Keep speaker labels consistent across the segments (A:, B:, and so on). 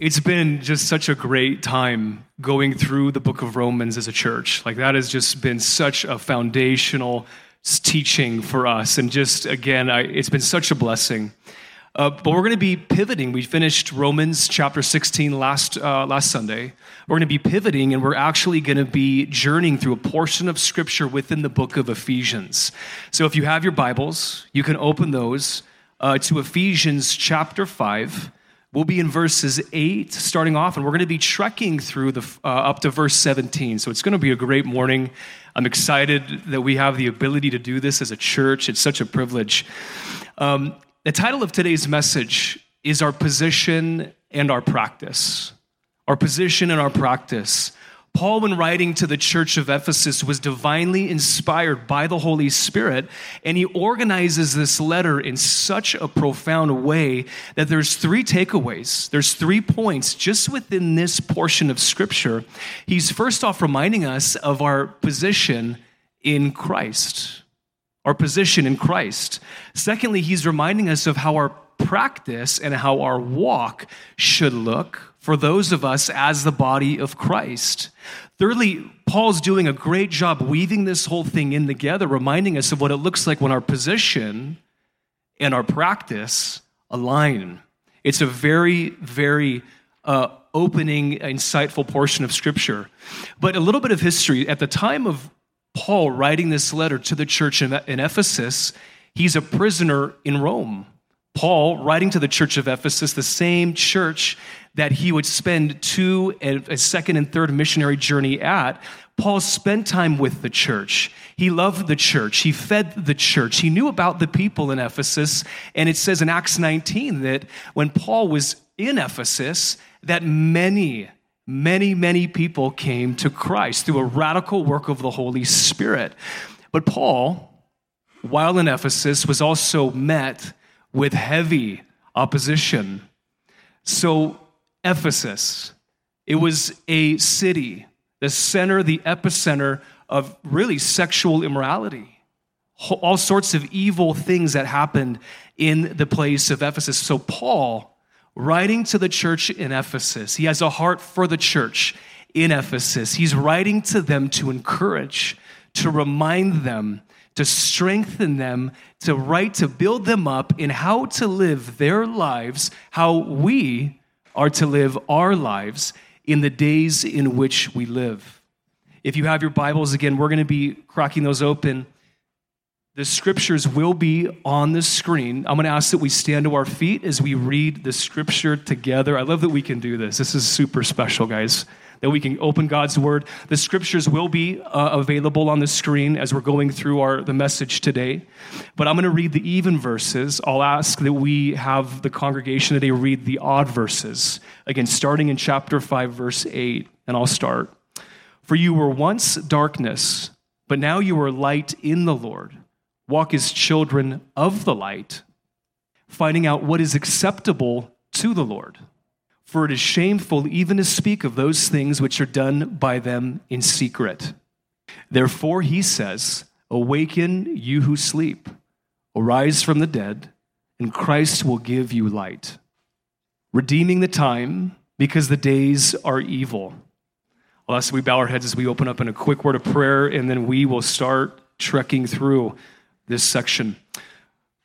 A: it's been just such a great time going through the book of Romans as a church. Like, that has just been such a foundational teaching for us. And just, again, I, it's been such a blessing. Uh, but we're going to be pivoting. We finished Romans chapter 16 last, uh, last Sunday. We're going to be pivoting and we're actually going to be journeying through a portion of scripture within the book of Ephesians. So if you have your Bibles, you can open those uh, to Ephesians chapter 5. We'll be in verses 8 starting off, and we're going to be trekking through the, uh, up to verse 17. So it's going to be a great morning. I'm excited that we have the ability to do this as a church. It's such a privilege. Um, the title of today's message is Our Position and Our Practice. Our position and our practice. Paul, when writing to the church of Ephesus, was divinely inspired by the Holy Spirit, and he organizes this letter in such a profound way that there's three takeaways. There's three points just within this portion of Scripture. He's first off reminding us of our position in Christ our position in Christ. Secondly, he's reminding us of how our practice and how our walk should look for those of us as the body of Christ. Thirdly, Paul's doing a great job weaving this whole thing in together, reminding us of what it looks like when our position and our practice align. It's a very, very uh, opening, insightful portion of Scripture. But a little bit of history. At the time of Paul writing this letter to the church in, Ephesus, he's a prisoner in Rome. Paul, writing to the church of Ephesus, the same church that he would spend two, a second and third missionary journey at, Paul spent time with the church. He loved the church. He fed the church. He knew about the people in Ephesus. And it says in Acts 19 that when Paul was in Ephesus, that many many, many people came to Christ through a radical work of the Holy Spirit. But Paul, while in Ephesus, was also met with heavy opposition. So, Ephesus, it was a city, the center, the epicenter of really sexual immorality. All sorts of evil things that happened in the place of Ephesus. So, Paul, writing to the church in Ephesus. He has a heart for the church in Ephesus. He's writing to them to encourage, to remind them, to strengthen them, to write, to build them up in how to live their lives, how we are to live our lives in the days in which we live. If you have your Bibles, again, we're going to be cracking those open. The scriptures will be on the screen. I'm going to ask that we stand to our feet as we read the scripture together. I love that we can do this. This is super special, guys, that we can open God's word. The scriptures will be uh, available on the screen as we're going through our, the message today. But I'm going to read the even verses. I'll ask that we have the congregation today read the odd verses. Again, starting in chapter 5, verse 8, and I'll start. For you were once darkness, but now you are light in the Lord. Walk as children of the light, finding out what is acceptable to the Lord. For it is shameful even to speak of those things which are done by them in secret. Therefore, he says, Awaken, you who sleep, arise from the dead, and Christ will give you light. Redeeming the time, because the days are evil. Well, we bow our heads as we open up in a quick word of prayer, and then we will start trekking through this section.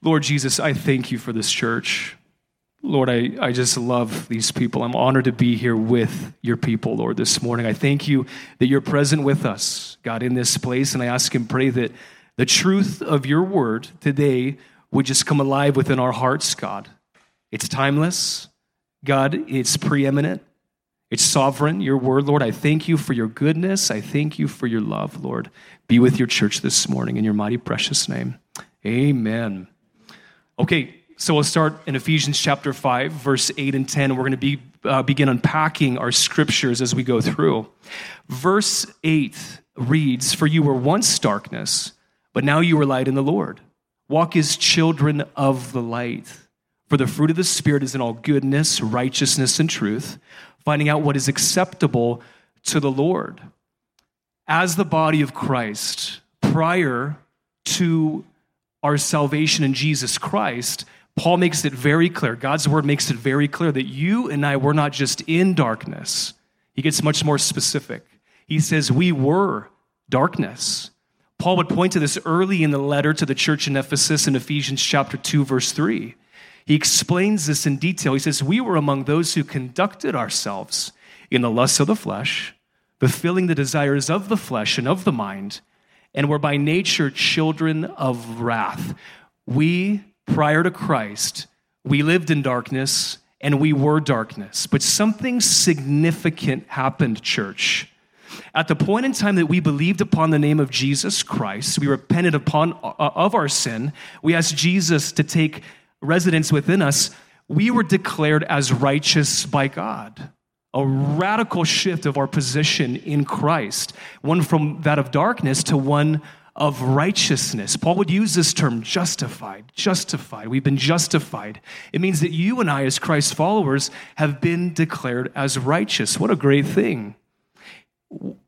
A: Lord Jesus, I thank you for this church. Lord, I, I just love these people. I'm honored to be here with your people, Lord, this morning. I thank you that you're present with us, God, in this place. And I ask and pray that the truth of your word today would just come alive within our hearts, God. It's timeless, God, it's preeminent, it's sovereign, your word, Lord. I thank you for your goodness. I thank you for your love, Lord. Be with your church this morning in your mighty precious name. Amen. Okay, so we'll start in Ephesians chapter 5, verse 8 and 10. We're going to be, uh, begin unpacking our scriptures as we go through. Verse 8 reads For you were once darkness, but now you are light in the Lord. Walk as children of the light. For the fruit of the Spirit is in all goodness, righteousness, and truth finding out what is acceptable to the Lord. As the body of Christ, prior to our salvation in Jesus Christ, Paul makes it very clear, God's word makes it very clear that you and I were not just in darkness. He gets much more specific. He says, We were darkness. Paul would point to this early in the letter to the church in Ephesus in Ephesians chapter 2 verse 3. He explains this in detail. He says, "We were among those who conducted ourselves in the lusts of the flesh, fulfilling the desires of the flesh and of the mind, and were by nature children of wrath." We prior to Christ, we lived in darkness and we were darkness. But something significant happened, church. At the point in time that we believed upon the name of Jesus Christ, we repented upon uh, of our sin, we asked Jesus to take residence within us, we were declared as righteous by God. A radical shift of our position in Christ, one from that of darkness to one of righteousness. Paul would use this term justified, justified. We've been justified. It means that you and I, as Christ followers, have been declared as righteous. What a great thing.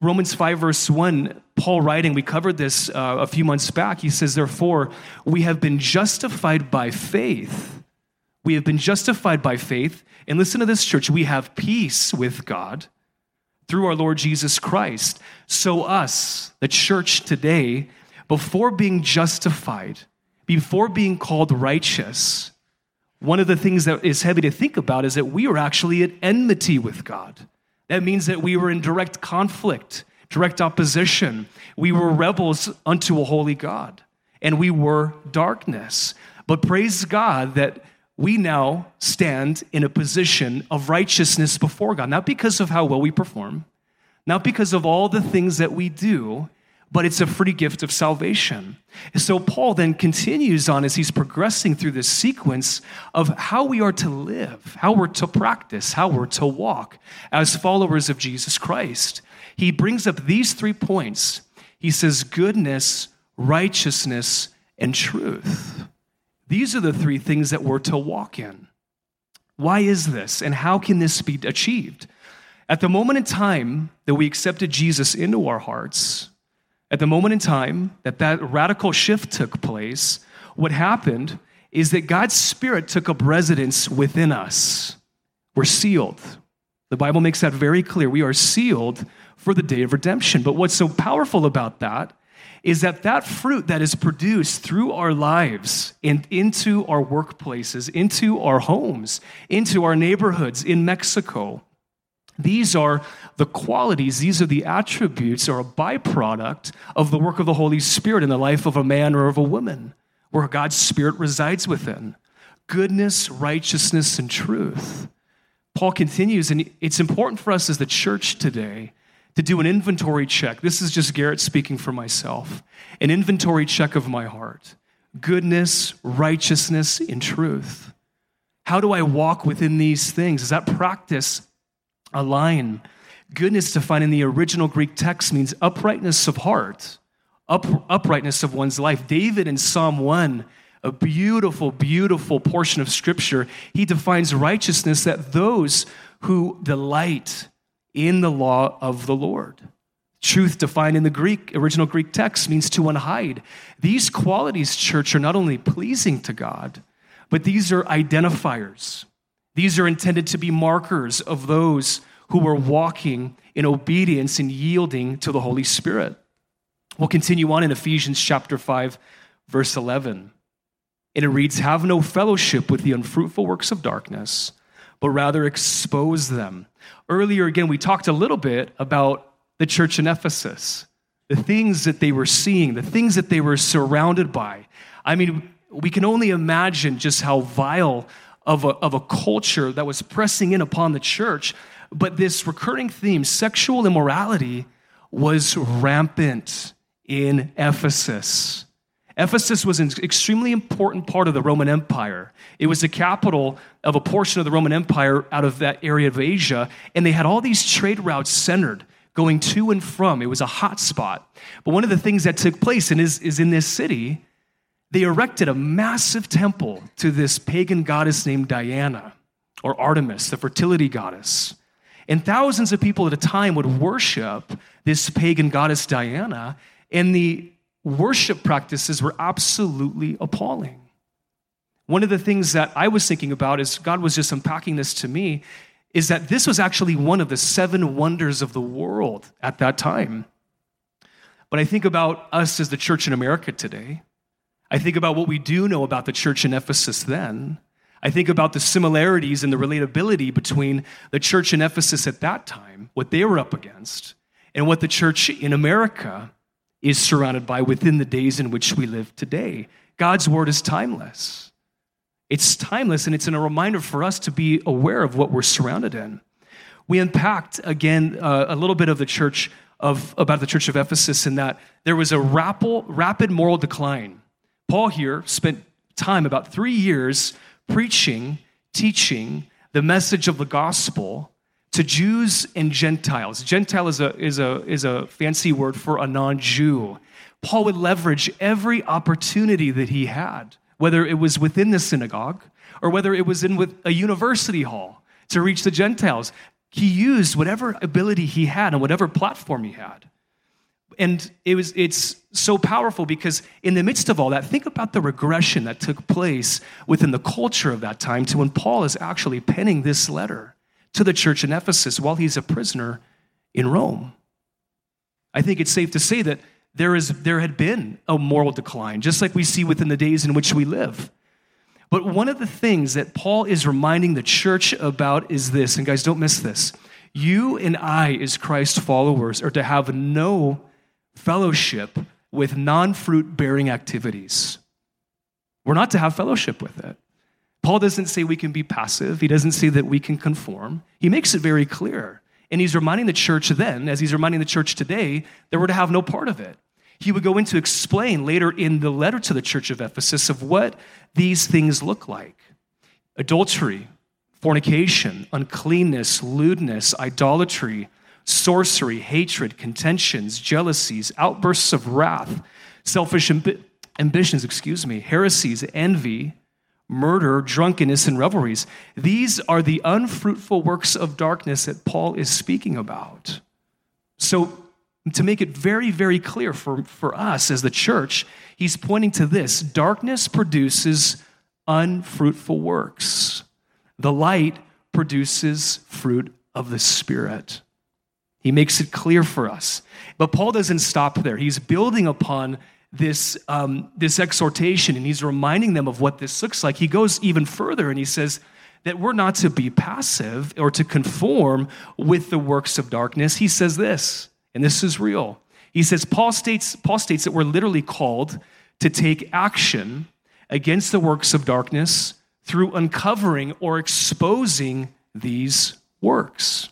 A: Romans 5, verse 1, Paul writing, we covered this uh, a few months back. He says, Therefore, we have been justified by faith. We have been justified by faith. And listen to this, church. We have peace with God through our Lord Jesus Christ. So, us, the church today, before being justified, before being called righteous, one of the things that is heavy to think about is that we were actually at enmity with God. That means that we were in direct conflict, direct opposition. We were rebels unto a holy God, and we were darkness. But praise God that we now stand in a position of righteousness before God, not because of how well we perform, not because of all the things that we do, but it's a free gift of salvation. So Paul then continues on as he's progressing through this sequence of how we are to live, how we're to practice, how we're to walk as followers of Jesus Christ. He brings up these three points. He says, goodness, righteousness, and truth. These are the three things that we're to walk in. Why is this, and how can this be achieved? At the moment in time that we accepted Jesus into our hearts, at the moment in time that that radical shift took place, what happened is that God's Spirit took up residence within us. We're sealed. The Bible makes that very clear. We are sealed for the day of redemption. But what's so powerful about that is that that fruit that is produced through our lives and into our workplaces, into our homes, into our neighborhoods in Mexico, these are the qualities, these are the attributes or a byproduct of the work of the Holy Spirit in the life of a man or of a woman, where God's Spirit resides within. Goodness, righteousness, and truth. Paul continues, and it's important for us as the church today to do an inventory check. This is just Garrett speaking for myself. An inventory check of my heart. Goodness, righteousness, and truth. How do I walk within these things? Is that practice align? Goodness, defined in the original Greek text, means uprightness of heart, up, uprightness of one's life. David in Psalm 1, a beautiful, beautiful portion of scripture, he defines righteousness that those who delight in the law of the Lord. Truth defined in the Greek, original Greek text means to unhide. These qualities, church, are not only pleasing to God, but these are identifiers. These are intended to be markers of those who are walking in obedience and yielding to the Holy Spirit. We'll continue on in Ephesians chapter 5, verse 11. And it reads, Have no fellowship with the unfruitful works of darkness, but rather expose them. Earlier, again, we talked a little bit about the church in Ephesus, the things that they were seeing, the things that they were surrounded by. I mean, we can only imagine just how vile of a, of a culture that was pressing in upon the church. But this recurring theme, sexual immorality, was rampant in Ephesus. Ephesus was an extremely important part of the Roman Empire. It was the capital of a portion of the Roman Empire out of that area of Asia, and they had all these trade routes centered going to and from. It was a hot spot. But one of the things that took place and is, is in this city, they erected a massive temple to this pagan goddess named Diana or Artemis, the fertility goddess. And thousands of people at a time would worship this pagan goddess Diana, and the worship practices were absolutely appalling. one of the things that I was thinking about as God was just unpacking this to me is that this was actually one of the seven wonders of the world at that time. But I think about us as the church in America today. I think about what we do know about the church in Ephesus then. I think about the similarities and the relatability between the church in Ephesus at that time, what they were up against, and what the church in America is surrounded by within the days in which we live today. God's word is timeless. It's timeless, and it's a reminder for us to be aware of what we're surrounded in. We unpacked again uh, a little bit of the church of about the church of Ephesus in that there was a rapid moral decline. Paul here spent time about three years preaching, teaching the message of the gospel to Jews and Gentiles. Gentile is a, is a, is a fancy word for a non Jew. Paul would leverage every opportunity that he had, whether it was within the synagogue or whether it was in with a university hall to reach the Gentiles. He used whatever ability he had and whatever platform he had. And it was, it's so powerful because in the midst of all that, think about the regression that took place within the culture of that time to when Paul is actually penning this letter to the church in Ephesus while he's a prisoner in Rome. I think it's safe to say that there, is, there had been a moral decline, just like we see within the days in which we live. But one of the things that Paul is reminding the church about is this, and guys, don't miss this. You and I, as Christ followers, are to have no fellowship with non fruit bearing activities. We're not to have fellowship with it. Paul doesn't say we can be passive. He doesn't say that we can conform. He makes it very clear. And he's reminding the church then, as he's reminding the church today, that we're to have no part of it. He would go in to explain later in the letter to the church of Ephesus of what these things look like adultery, fornication, uncleanness, lewdness, idolatry, sorcery, hatred, contentions, jealousies, outbursts of wrath, selfish ambi- ambitions, excuse me, heresies, envy murder, drunkenness, and revelries. These are the unfruitful works of darkness that Paul is speaking about. So, to make it very, very clear for, for us as the church, he's pointing to this darkness produces unfruitful works, the light produces fruit of the Spirit. He makes it clear for us. But Paul doesn't stop there. He's building upon this, um, this exhortation and he's reminding them of what this looks like. He goes even further and he says that we're not to be passive or to conform with the works of darkness. He says this, and this is real. He says, Paul states, Paul states that we're literally called to take action against the works of darkness through uncovering or exposing these works.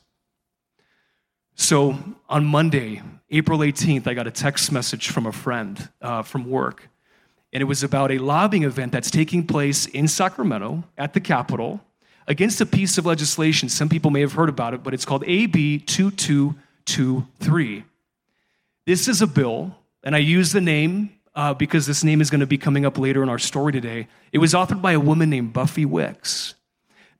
A: So on Monday, April 18th, I got a text message from a friend uh, from work. And it was about a lobbying event that's taking place in Sacramento at the Capitol against a piece of legislation. Some people may have heard about it, but it's called AB 2223. This is a bill, and I use the name uh, because this name is going to be coming up later in our story today. It was authored by a woman named Buffy Wicks.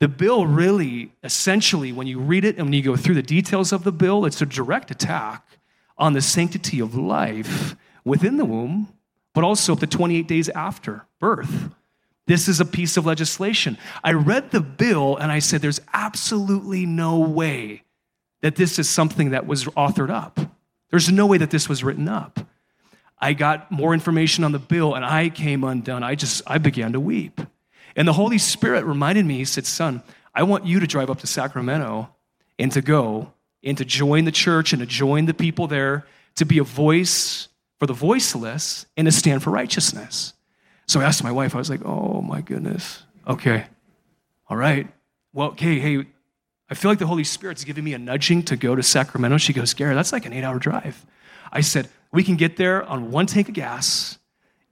A: The bill really, essentially, when you read it and when you go through the details of the bill, it's a direct attack on the sanctity of life within the womb, but also up to 28 days after birth. This is a piece of legislation. I read the bill and I said, there's absolutely no way that this is something that was authored up. There's no way that this was written up. I got more information on the bill and I came undone. I just, I began to weep. And the Holy Spirit reminded me, He said, Son, I want you to drive up to Sacramento and to go and to join the church and to join the people there, to be a voice for the voiceless and to stand for righteousness. So I asked my wife, I was like, oh my goodness. Okay. All right. Well, okay, hey, I feel like the Holy Spirit's giving me a nudging to go to Sacramento. She goes, Gary, that's like an eight hour drive. I said, we can get there on one tank of gas,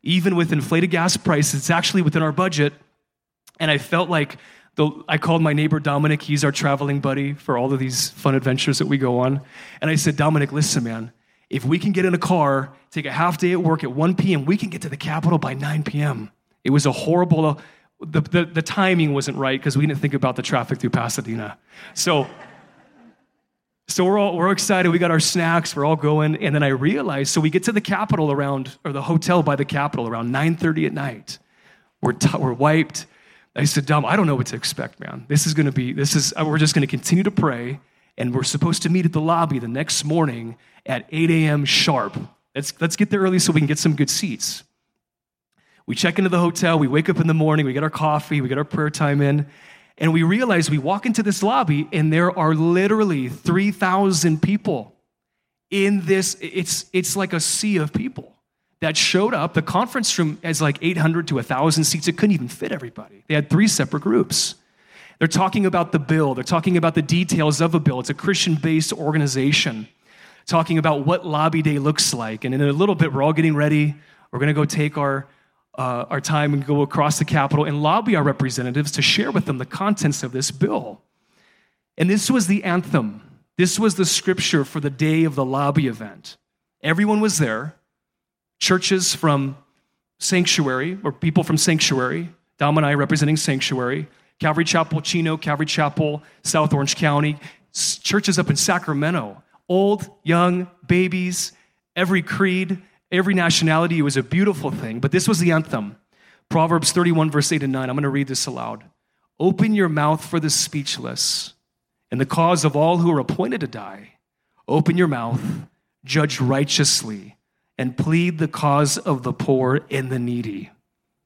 A: even with inflated gas prices. It's actually within our budget. And I felt like the, I called my neighbor Dominic. He's our traveling buddy for all of these fun adventures that we go on. And I said, Dominic, listen, man, if we can get in a car, take a half day at work at 1 p.m., we can get to the Capitol by 9 p.m. It was a horrible, the, the, the timing wasn't right because we didn't think about the traffic through Pasadena. So, so we're all we're excited. We got our snacks. We're all going, and then I realized. So we get to the Capitol around, or the hotel by the Capitol around 9:30 at night. We're, t- we're wiped. I said, Dom, I don't know what to expect, man. This is going to be, this is, uh, we're just going to continue to pray. And we're supposed to meet at the lobby the next morning at 8 a.m. sharp. Let's, let's get there early so we can get some good seats. We check into the hotel, we wake up in the morning, we get our coffee, we get our prayer time in, and we realize we walk into this lobby and there are literally 3,000 people in this. It's, it's like a sea of people that showed up. The conference room has like 800 to 1,000 seats. It couldn't even fit everybody. They had three separate groups. They're talking about the bill, they're talking about the details of a bill. It's a Christian based organization talking about what lobby day looks like. And in a little bit, we're all getting ready. We're going to go take our, uh, our time and go across the Capitol and lobby our representatives to share with them the contents of this bill. And this was the anthem. This was the scripture for the day of the lobby event. Everyone was there. Churches from Sanctuary, or people from Sanctuary, Dom and I representing Sanctuary, Calvary Chapel, Chino, Calvary Chapel, South Orange County, churches up in Sacramento, old, young, babies, every creed, every nationality. It was a beautiful thing. But this was the anthem Proverbs 31, verse 8 and 9. I'm going to read this aloud. Open your mouth for the speechless and the cause of all who are appointed to die. Open your mouth, judge righteously, and plead the cause of the poor and the needy.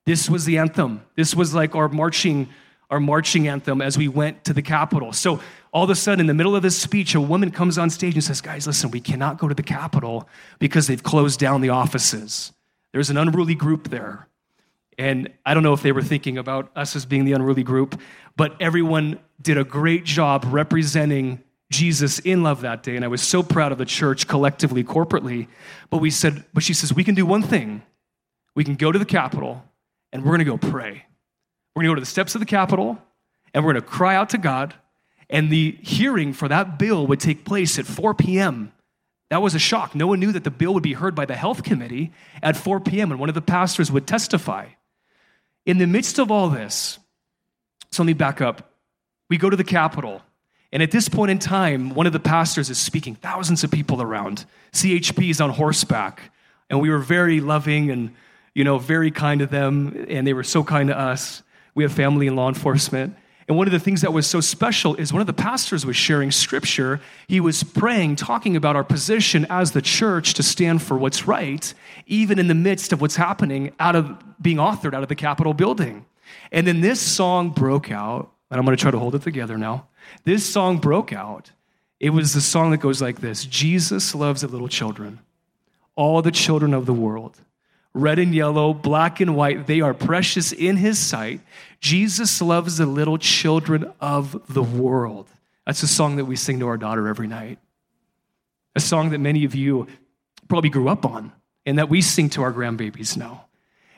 A: This was the anthem. This was like our marching our marching anthem as we went to the Capitol. So all of a sudden, in the middle of this speech, a woman comes on stage and says, Guys, listen, we cannot go to the Capitol because they've closed down the offices. There's an unruly group there. And I don't know if they were thinking about us as being the unruly group, but everyone did a great job representing Jesus in love that day. And I was so proud of the church collectively, corporately. But we said, but she says, we can do one thing. We can go to the Capitol and we're going to go pray. We're going to go to the steps of the Capitol and we're going to cry out to God and the hearing for that bill would take place at 4 p.m. That was a shock. No one knew that the bill would be heard by the health committee at 4 p.m. and one of the pastors would testify. In the midst of all this, so let me back up. We go to the Capitol, and at this point in time, one of the pastors is speaking, thousands of people around. CHP is on horseback, and we were very loving and you know very kind to them, and they were so kind to us. We have family in law enforcement. And one of the things that was so special is one of the pastors was sharing scripture. He was praying, talking about our position as the church to stand for what's right, even in the midst of what's happening out of being authored out of the Capitol building. And then this song broke out, and I'm going to try to hold it together now. This song broke out. It was the song that goes like this Jesus loves the little children, all the children of the world red and yellow, black and white, they are precious in his sight. Jesus loves the little children of the world. That's a song that we sing to our daughter every night. A song that many of you probably grew up on and that we sing to our grandbabies now.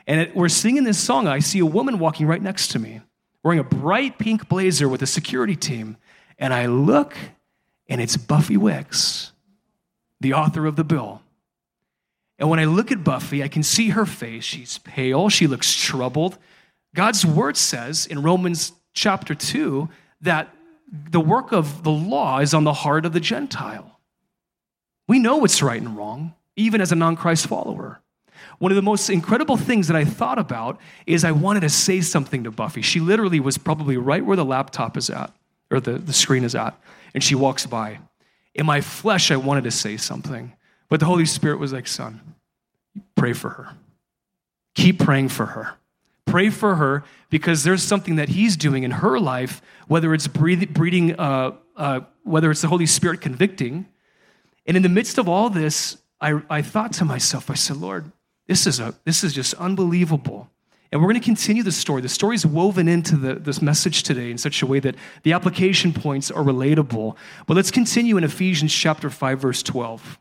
A: And we're singing this song. I see a woman walking right next to me wearing a bright pink blazer with a security team. And I look, and it's Buffy Wicks, the author of the bill. And when I look at Buffy, I can see her face. She's pale, she looks troubled. God's word says in Romans chapter 2 that the work of the law is on the heart of the Gentile. We know what's right and wrong, even as a non Christ follower. One of the most incredible things that I thought about is I wanted to say something to Buffy. She literally was probably right where the laptop is at, or the, the screen is at, and she walks by. In my flesh, I wanted to say something. But the Holy Spirit was like, son, pray for her. Keep praying for her. Pray for her because there's something that He's doing in her life, whether it's breeding, uh, uh, whether it's the Holy Spirit convicting. And in the midst of all this, I, I thought to myself, I said, Lord, this is, a, this is just unbelievable. And we're going to continue the story. The story is woven into the, this message today in such a way that the application points are relatable. But let's continue in Ephesians chapter 5, verse 12.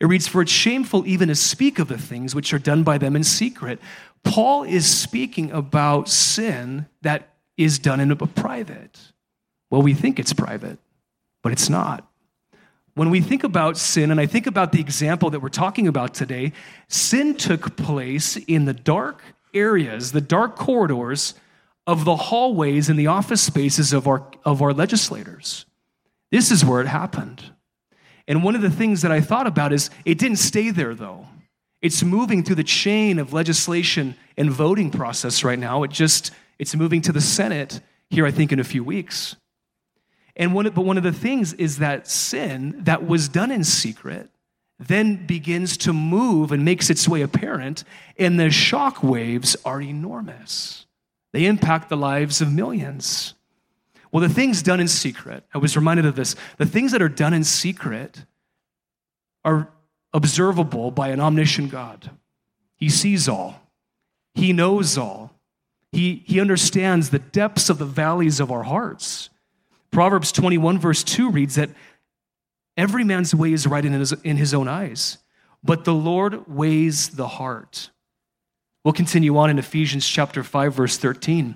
A: It reads, For it's shameful even to speak of the things which are done by them in secret. Paul is speaking about sin that is done in a private. Well, we think it's private, but it's not. When we think about sin, and I think about the example that we're talking about today, sin took place in the dark areas, the dark corridors of the hallways and the office spaces of our, of our legislators. This is where it happened. And one of the things that I thought about is it didn't stay there though. It's moving through the chain of legislation and voting process right now. It just it's moving to the Senate here, I think, in a few weeks. And one, but one of the things is that sin that was done in secret then begins to move and makes its way apparent, and the shock waves are enormous. They impact the lives of millions. Well, the things done in secret, I was reminded of this, the things that are done in secret are observable by an omniscient God. He sees all, He knows all, He, he understands the depths of the valleys of our hearts. Proverbs 21, verse 2 reads that every man's way is right in his, in his own eyes, but the Lord weighs the heart. We'll continue on in Ephesians chapter 5, verse 13.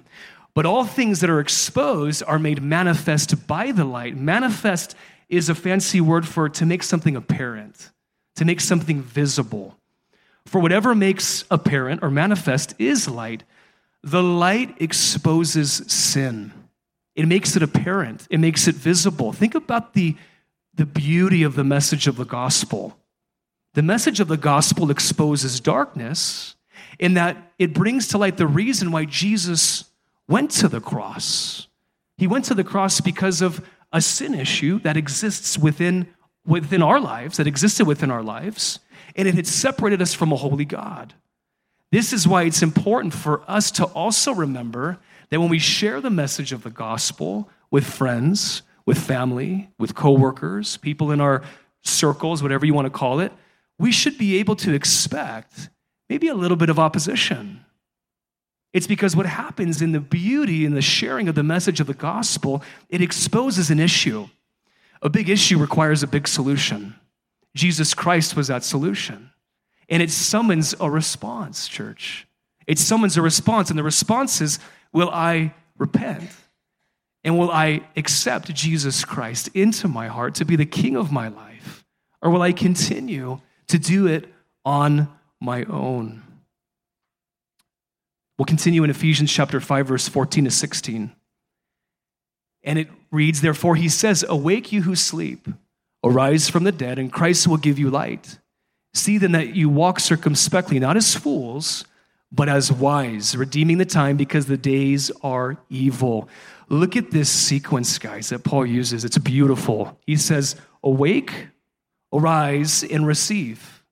A: But all things that are exposed are made manifest by the light. Manifest is a fancy word for to make something apparent to make something visible. For whatever makes apparent or manifest is light. The light exposes sin, it makes it apparent, it makes it visible. Think about the, the beauty of the message of the gospel. The message of the gospel exposes darkness in that it brings to light the reason why Jesus went to the cross. He went to the cross because of a sin issue that exists within within our lives, that existed within our lives, and it had separated us from a holy God. This is why it's important for us to also remember that when we share the message of the gospel with friends, with family, with coworkers, people in our circles, whatever you want to call it, we should be able to expect maybe a little bit of opposition. It's because what happens in the beauty and the sharing of the message of the gospel, it exposes an issue. A big issue requires a big solution. Jesus Christ was that solution. And it summons a response, church. It summons a response. And the response is Will I repent? And will I accept Jesus Christ into my heart to be the king of my life? Or will I continue to do it on my own? We'll continue in Ephesians chapter 5, verse 14 to 16. And it reads, Therefore, he says, Awake, you who sleep, arise from the dead, and Christ will give you light. See then that you walk circumspectly, not as fools, but as wise, redeeming the time because the days are evil. Look at this sequence, guys, that Paul uses. It's beautiful. He says, Awake, arise, and receive.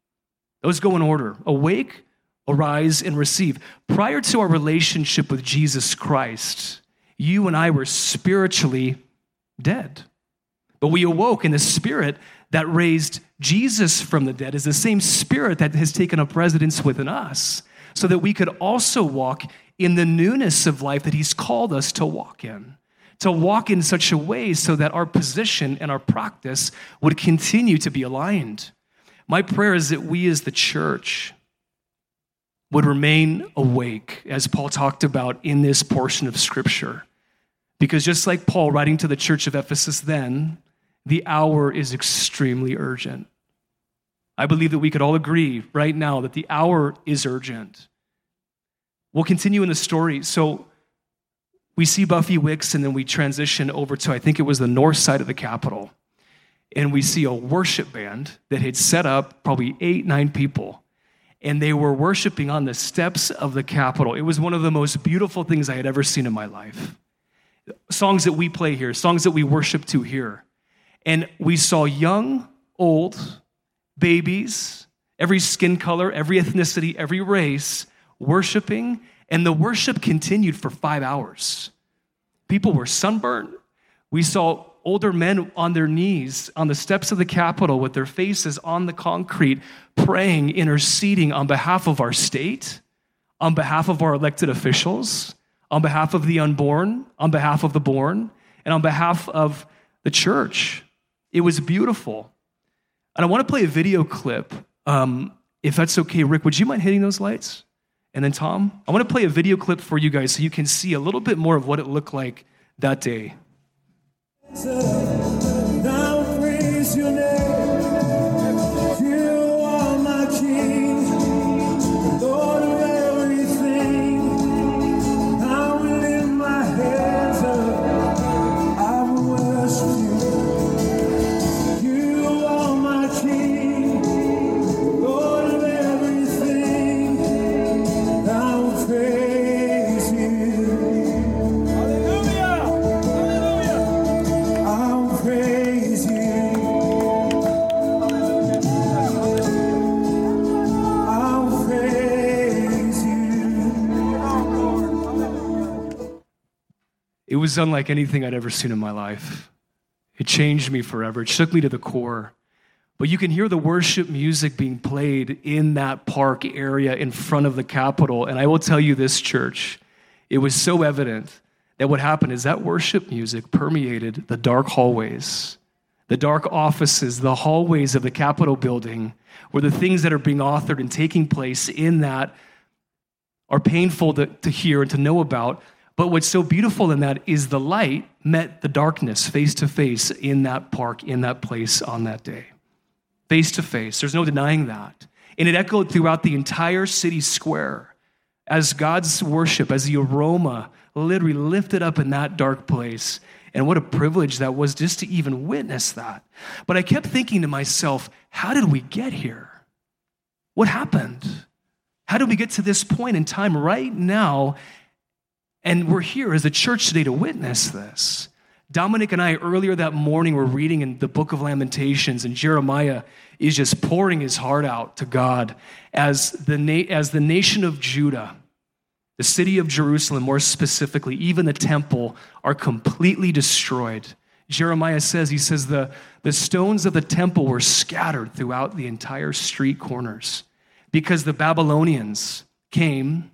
A: Those go in order. Awake, arise, and receive. Prior to our relationship with Jesus Christ, you and I were spiritually dead. But we awoke in the spirit that raised Jesus from the dead is the same spirit that has taken up residence within us so that we could also walk in the newness of life that he's called us to walk in. To walk in such a way so that our position and our practice would continue to be aligned. My prayer is that we as the church would remain awake, as Paul talked about in this portion of Scripture. Because just like Paul writing to the church of Ephesus then, the hour is extremely urgent. I believe that we could all agree right now that the hour is urgent. We'll continue in the story. So we see Buffy Wicks, and then we transition over to, I think it was the north side of the Capitol. And we see a worship band that had set up probably eight, nine people and they were worshiping on the steps of the Capitol. It was one of the most beautiful things I had ever seen in my life. Songs that we play here, songs that we worship to here. And we saw young, old, babies, every skin color, every ethnicity, every race worshiping, and the worship continued for five hours. People were sunburned. We saw older men on their knees on the steps of the Capitol with their faces on the concrete, praying, interceding on behalf of our state, on behalf of our elected officials, on behalf of the unborn, on behalf of the born, and on behalf of the church. It was beautiful. And I want to play a video clip. Um, if that's okay, Rick, would you mind hitting those lights? And then, Tom, I want to play a video clip for you guys so you can see a little bit more of what it looked like that day. It was unlike anything I'd ever seen in my life. It changed me forever. It shook me to the core. But you can hear the worship music being played in that park area in front of the Capitol. And I will tell you this, church, it was so evident that what happened is that worship music permeated the dark hallways, the dark offices, the hallways of the Capitol building, where the things that are being authored and taking place in that are painful to, to hear and to know about. But what's so beautiful in that is the light met the darkness face to face in that park, in that place on that day. Face to face. There's no denying that. And it echoed throughout the entire city square as God's worship, as the aroma literally lifted up in that dark place. And what a privilege that was just to even witness that. But I kept thinking to myself, how did we get here? What happened? How did we get to this point in time right now? And we're here as a church today to witness this. Dominic and I earlier that morning were reading in the book of Lamentations, and Jeremiah is just pouring his heart out to God as the, na- as the nation of Judah the city of Jerusalem, more specifically, even the temple, are completely destroyed. Jeremiah says, he says, the, the stones of the temple were scattered throughout the entire street corners because the Babylonians came,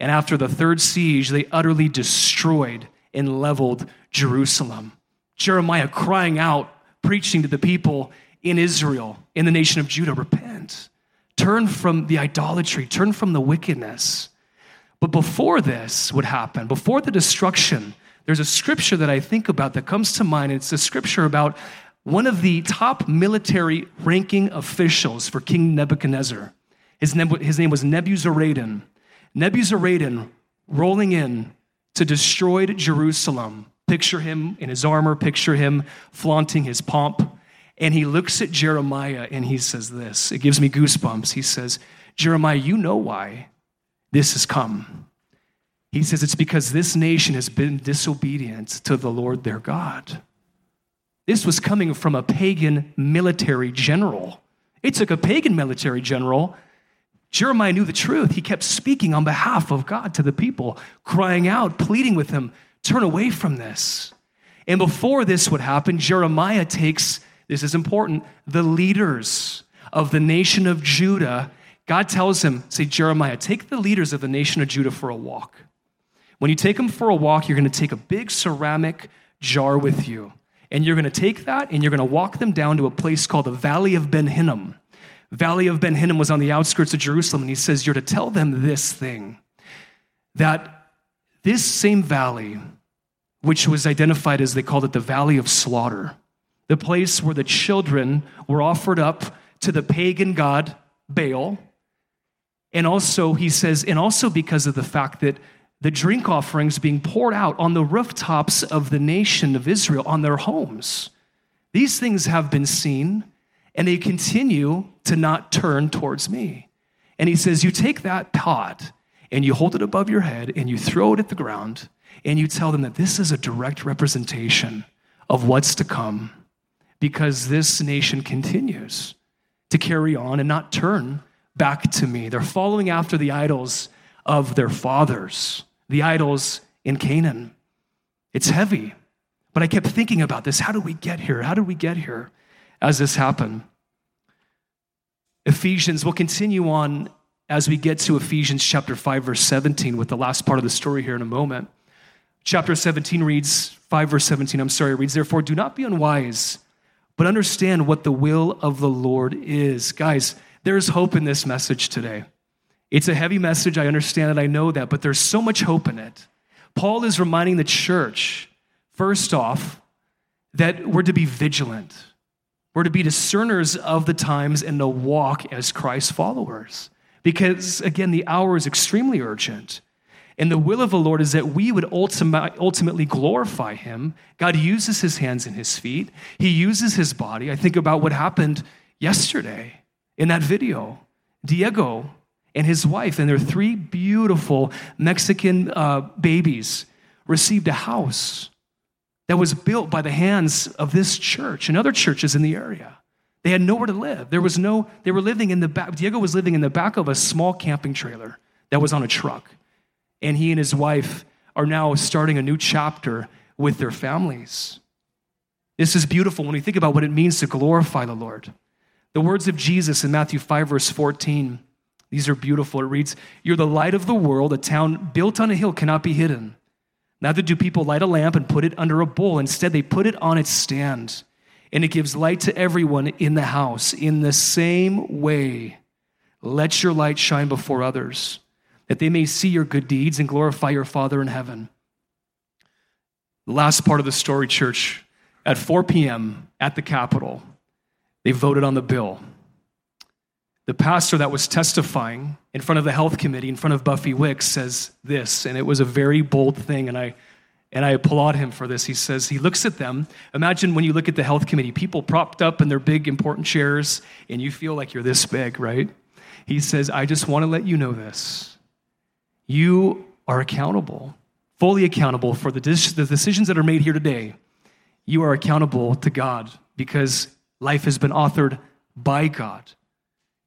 A: and after the third siege, they utterly destroyed and leveled Jerusalem. Jeremiah crying out, preaching to the people in Israel, in the nation of Judah, repent. Turn from the idolatry, turn from the wickedness. But before this would happen, before the destruction, there's a scripture that I think about that comes to mind. It's a scripture about one of the top military ranking officials for King Nebuchadnezzar. His name, was Nebuzaradan. Nebuzaradan rolling in to destroy Jerusalem. Picture him in his armor, picture him flaunting his pomp. And he looks at Jeremiah and he says this. It gives me goosebumps. He says, Jeremiah, you know why this has come. He says it's because this nation has been disobedient to the Lord their God. This was coming from a pagan military general. It took a pagan military general. Jeremiah knew the truth. He kept speaking on behalf of God to the people, crying out, pleading with them, turn away from this. And before this would happen, Jeremiah takes, this is important, the leaders of the nation of Judah God tells him, say, Jeremiah, take the leaders of the nation of Judah for a walk. When you take them for a walk, you're going to take a big ceramic jar with you. And you're going to take that and you're going to walk them down to a place called the Valley of Ben Hinnom. Valley of Ben Hinnom was on the outskirts of Jerusalem. And he says, You're to tell them this thing that this same valley, which was identified as they called it the Valley of Slaughter, the place where the children were offered up to the pagan god Baal and also, he says, and also because of the fact that the drink offerings being poured out on the rooftops of the nation of Israel, on their homes. These things have been seen, and they continue to not turn towards me. And he says, You take that pot and you hold it above your head and you throw it at the ground and you tell them that this is a direct representation of what's to come because this nation continues to carry on and not turn back to me. They're following after the idols of their fathers, the idols in Canaan. It's heavy. But I kept thinking about this. How did we get here? How did we get here as this happened? Ephesians, we'll continue on as we get to Ephesians chapter 5, verse 17, with the last part of the story here in a moment. Chapter 17 reads, 5 verse 17, I'm sorry, reads, Therefore, do not be unwise, but understand what the will of the Lord is. Guys, there's hope in this message today. It's a heavy message, I understand it, I know that, but there's so much hope in it. Paul is reminding the church, first off, that we're to be vigilant. We're to be discerners of the times and to walk as Christ's followers. Because, again, the hour is extremely urgent. And the will of the Lord is that we would ultimately glorify Him. God uses His hands and His feet, He uses His body. I think about what happened yesterday in that video. Diego and his wife and their three beautiful Mexican uh, babies received a house that was built by the hands of this church and other churches in the area. They had nowhere to live. There was no, they were living in the back, Diego was living in the back of a small camping trailer that was on a truck. And he and his wife are now starting a new chapter with their families. This is beautiful when we think about what it means to glorify the Lord. The words of Jesus in Matthew 5, verse 14, these are beautiful. It reads, You're the light of the world. A town built on a hill cannot be hidden. Neither do people light a lamp and put it under a bowl. Instead, they put it on its stand, and it gives light to everyone in the house. In the same way, let your light shine before others, that they may see your good deeds and glorify your Father in heaven. Last part of the story, church, at 4 p.m. at the Capitol, they voted on the bill. The pastor that was testifying in front of the health committee, in front of Buffy Wicks, says this, and it was a very bold thing, and I and I applaud him for this. He says, he looks at them. Imagine when you look at the health committee, people propped up in their big, important chairs, and you feel like you're this big, right? He says, I just want to let you know this. You are accountable, fully accountable for the, the decisions that are made here today. You are accountable to God because life has been authored by God.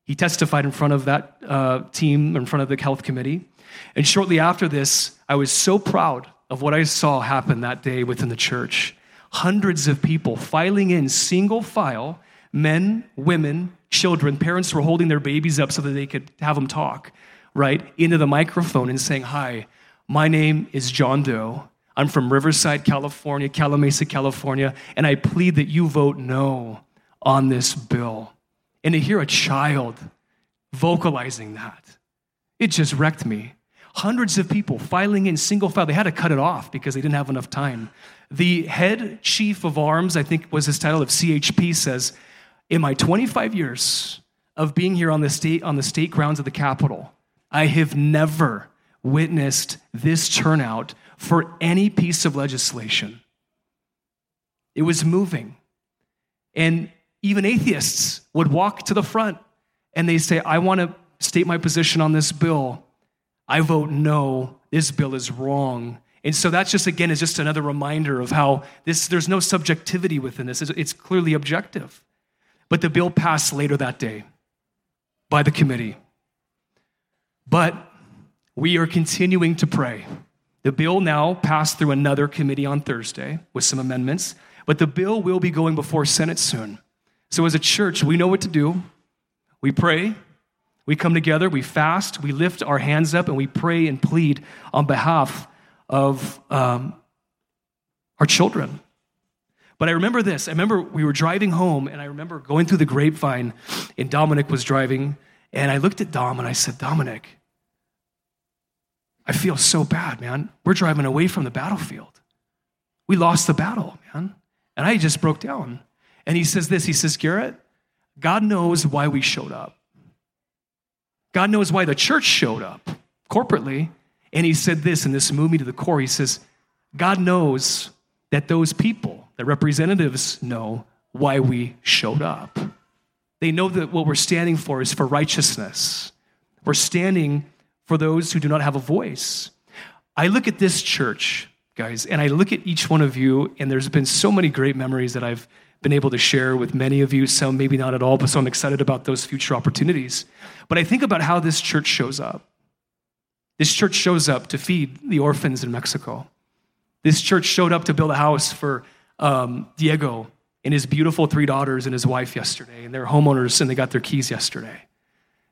A: He testified in front of that uh, team, in front of the health committee. And shortly after this, I was so proud of what I saw happen that day within the church. Hundreds of people filing in single file, men, women, children. Parents were holding their babies up so that they could have them talk, right, into the microphone and saying, Hi, my name is John Doe. I'm from Riverside, California, Calimesa, California, and I plead that you vote no on this bill. And to hear a child vocalizing that, it just wrecked me. Hundreds of people filing in single file. They had to cut it off because they didn't have enough time. The head chief of arms, I think was his title of CHP, says, In my 25 years of being here on the state, on the state grounds of the Capitol, I have never witnessed this turnout for any piece of legislation. It was moving. And even atheists would walk to the front and they say, I want to state my position on this bill. I vote no, this bill is wrong. And so that's just, again, is just another reminder of how this, there's no subjectivity within this. It's, clearly objective. But the bill passed later that day by the committee. But we are continuing to pray. The bill now passed through another committee on Thursday with some amendments, but the bill will be going before Senate soon. So, as a church, we know what to do. We pray, we come together, we fast, we lift our hands up, and we pray and plead on behalf of um, our children. But I remember this. I remember we were driving home, and I remember going through the grapevine, and Dominic was driving, and I looked at Dom and I said, Dominic, I feel so bad, man. We're driving away from the battlefield. We lost the battle, man. And I just broke down. And he says this He says, Garrett, God knows why we showed up. God knows why the church showed up corporately. And he said this, and this moved me to the core. He says, God knows that those people, the representatives, know why we showed up. They know that what we're standing for is for righteousness. We're standing for those who do not have a voice. I look at this church, guys, and I look at each one of you, and there's been so many great memories that I've been able to share with many of you, some maybe not at all, but so I'm excited about those future opportunities. But I think about how this church shows up. This church shows up to feed the orphans in Mexico. This church showed up to build a house for um, Diego and his beautiful three daughters and his wife yesterday, and they're homeowners and they got their keys yesterday.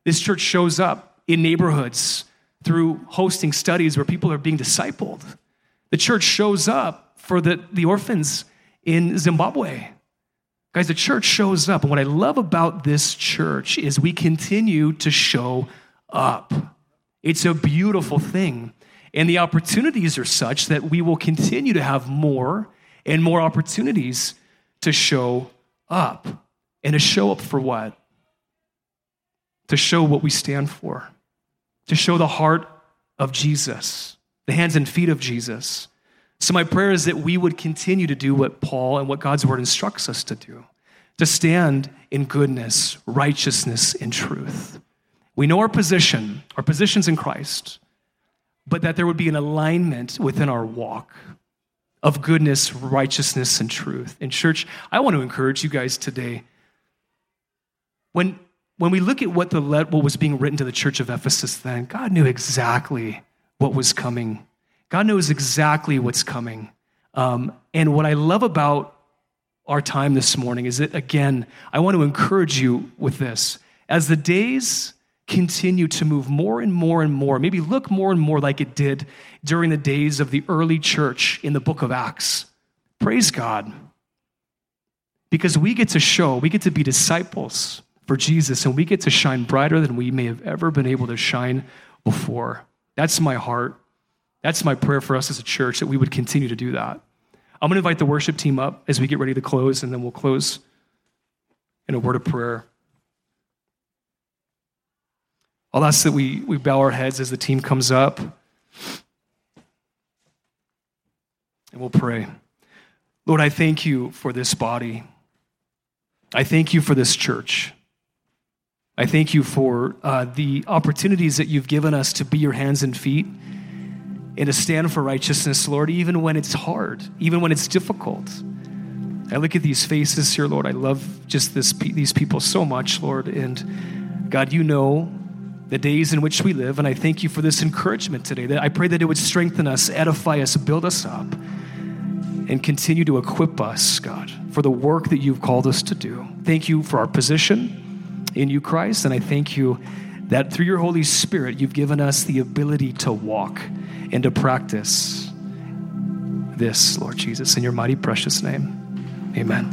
A: This church shows up in neighborhoods through hosting studies where people are being discipled. The church shows up for the, the orphans in Zimbabwe. Guys, the church shows up. And what I love about this church is we continue to show up. It's a beautiful thing. And the opportunities are such that we will continue to have more and more opportunities to show up. And to show up for what? To show what we stand for, to show the heart of Jesus, the hands and feet of Jesus. So, my prayer is that we would continue to do what Paul and what God's word instructs us to do to stand in goodness, righteousness, and truth. We know our position, our positions in Christ, but that there would be an alignment within our walk of goodness, righteousness, and truth. In church, I want to encourage you guys today. When, when we look at what, the, what was being written to the church of Ephesus then, God knew exactly what was coming God knows exactly what's coming. Um, and what I love about our time this morning is that, again, I want to encourage you with this. As the days continue to move more and more and more, maybe look more and more like it did during the days of the early church in the book of Acts, praise God. Because we get to show, we get to be disciples for Jesus, and we get to shine brighter than we may have ever been able to shine before. That's my heart. That's my prayer for us as a church that we would continue to do that. I'm going to invite the worship team up as we get ready to close, and then we'll close in a word of prayer. I'll ask that we, we bow our heads as the team comes up, and we'll pray. Lord, I thank you for this body. I thank you for this church. I thank you for uh, the opportunities that you've given us to be your hands and feet and to stand for righteousness, Lord, even when it's hard, even when it's difficult. I look at these faces here, Lord. I love just this, these people so much, Lord. And God, you know the days in which we live, and I thank you for this encouragement today. That I pray that it would strengthen us, edify us, build us up, and continue to equip us, God, for the work that you've called us to do. Thank you for our position in you, Christ. And I thank you that through your Holy Spirit, you've given us the ability to walk and to practice this, Lord Jesus, in your mighty, precious name. Amen.